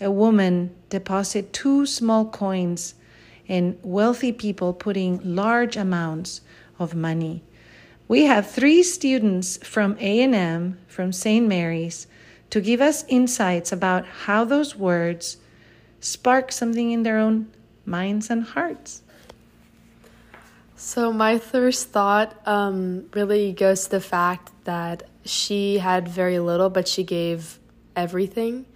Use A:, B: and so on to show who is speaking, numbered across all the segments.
A: a woman deposit two small coins and wealthy people putting large amounts of money. We have three students from A&M from St. Mary's to give us insights about how those words spark something in their own minds and hearts.
B: So my first thought um, really goes to the fact that she had very little, but she gave everything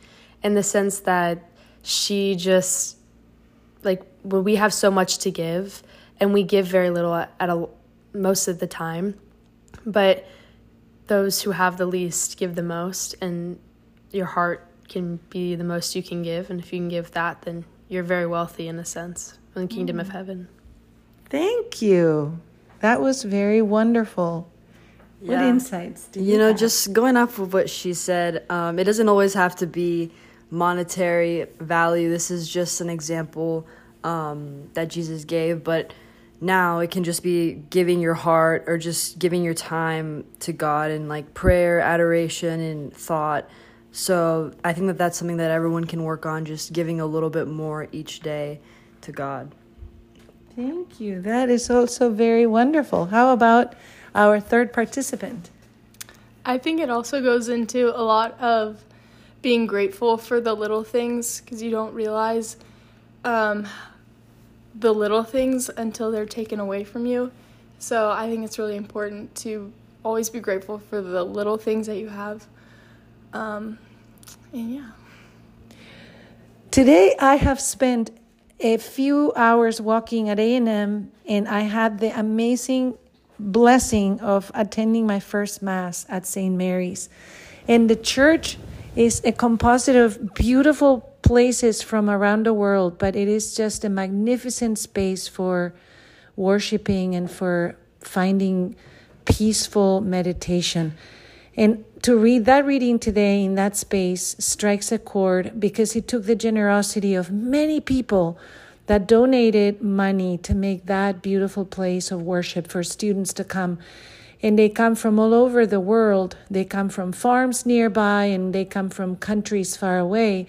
B: in the sense that she just like when we have so much to give and we give very little at, at a, most of the time but those who have the least give the most and your heart can be the most you can give and if you can give that then you're very wealthy in a sense in the kingdom mm. of heaven
A: thank you that was very wonderful yeah. what insights do
C: you, you know have? just going off of what she said um, it doesn't always have to be monetary value. This is just an example um, that Jesus gave, but now it can just be giving your heart or just giving your time to God and like prayer, adoration, and thought. So I think that that's something that everyone can work on, just giving a little bit more each day to God.
A: Thank you. That is also very wonderful. How about our third participant?
D: I think it also goes into a lot of being grateful for the little things because you don't realize um, the little things until they're taken away from you. So I think it's really important to always be grateful for the little things that you have. Um, and yeah.
A: Today I have spent a few hours walking at A&M and I had the amazing blessing of attending my first mass at St. Mary's. And the church is a composite of beautiful places from around the world, but it is just a magnificent space for worshiping and for finding peaceful meditation. And to read that reading today in that space strikes a chord because it took the generosity of many people that donated money to make that beautiful place of worship for students to come and they come from all over the world. They come from farms nearby and they come from countries far away.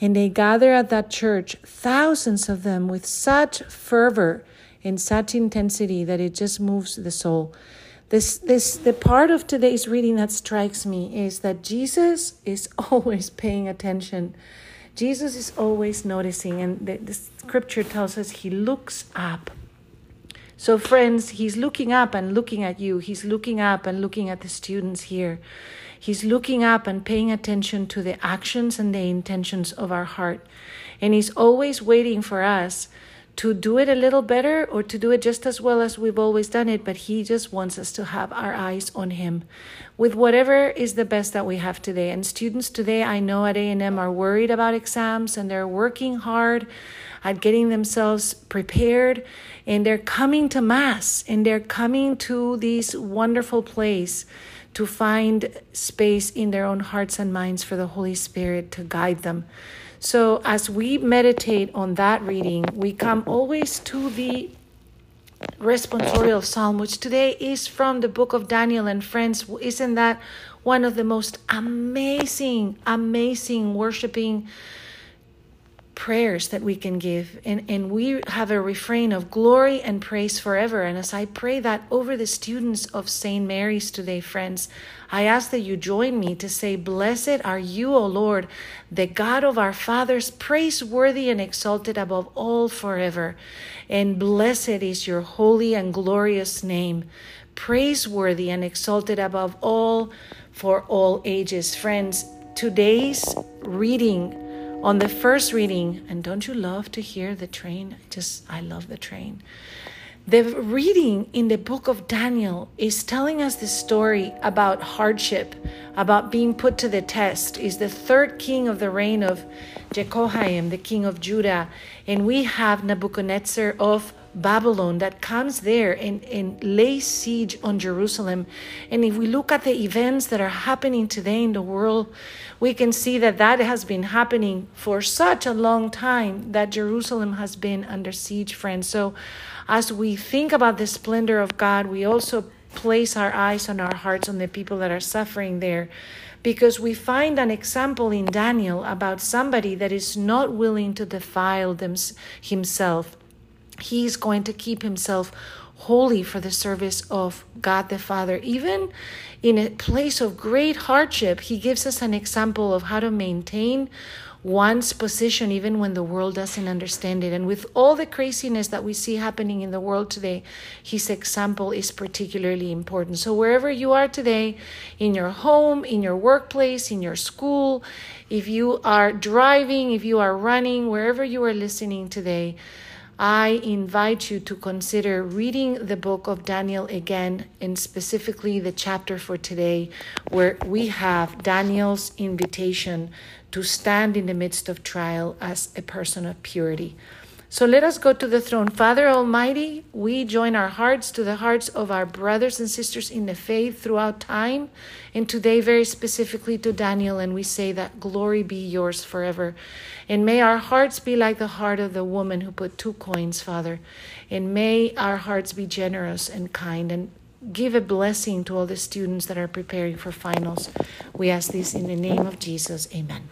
A: And they gather at that church, thousands of them, with such fervor and such intensity that it just moves the soul. This, this, the part of today's reading that strikes me is that Jesus is always paying attention. Jesus is always noticing, and the, the scripture tells us he looks up so, friends, he's looking up and looking at you. He's looking up and looking at the students here. He's looking up and paying attention to the actions and the intentions of our heart. And he's always waiting for us to do it a little better or to do it just as well as we've always done it, but he just wants us to have our eyes on him with whatever is the best that we have today. And students today, I know at A&M are worried about exams and they're working hard at getting themselves prepared and they're coming to mass and they're coming to this wonderful place to find space in their own hearts and minds for the Holy Spirit to guide them. So, as we meditate on that reading, we come always to the responsorial psalm, which today is from the book of Daniel. And friends, isn't that one of the most amazing, amazing worshiping prayers that we can give. And, and we have a refrain of glory and praise forever. And as I pray that over the students of St. Mary's today, friends, I ask that you join me to say, Blessed are you, O Lord, the God of our fathers, praiseworthy and exalted above all forever. And blessed is your holy and glorious name, praiseworthy and exalted above all for all ages. Friends, today's reading on the first reading, and don't you love to hear the train? Just, I love the train. The reading in the book of Daniel is telling us the story about hardship, about being put to the test. Is the third king of the reign of Jehoiakim, the king of Judah, and we have Nebuchadnezzar of Babylon that comes there and, and lays siege on Jerusalem. And if we look at the events that are happening today in the world, we can see that that has been happening for such a long time that Jerusalem has been under siege, friends. So as we think about the splendor of God, we also place our eyes on our hearts on the people that are suffering there because we find an example in Daniel about somebody that is not willing to defile them, himself he's going to keep himself holy for the service of God the Father. Even in a place of great hardship, he gives us an example of how to maintain one's position even when the world doesn't understand it. And with all the craziness that we see happening in the world today, his example is particularly important. So, wherever you are today, in your home, in your workplace, in your school, if you are driving, if you are running, wherever you are listening today, I invite you to consider reading the book of Daniel again, and specifically the chapter for today, where we have Daniel's invitation to stand in the midst of trial as a person of purity. So let us go to the throne. Father Almighty, we join our hearts to the hearts of our brothers and sisters in the faith throughout time, and today, very specifically to Daniel, and we say that glory be yours forever. And may our hearts be like the heart of the woman who put two coins, Father. And may our hearts be generous and kind and give a blessing to all the students that are preparing for finals. We ask this in the name of Jesus. Amen.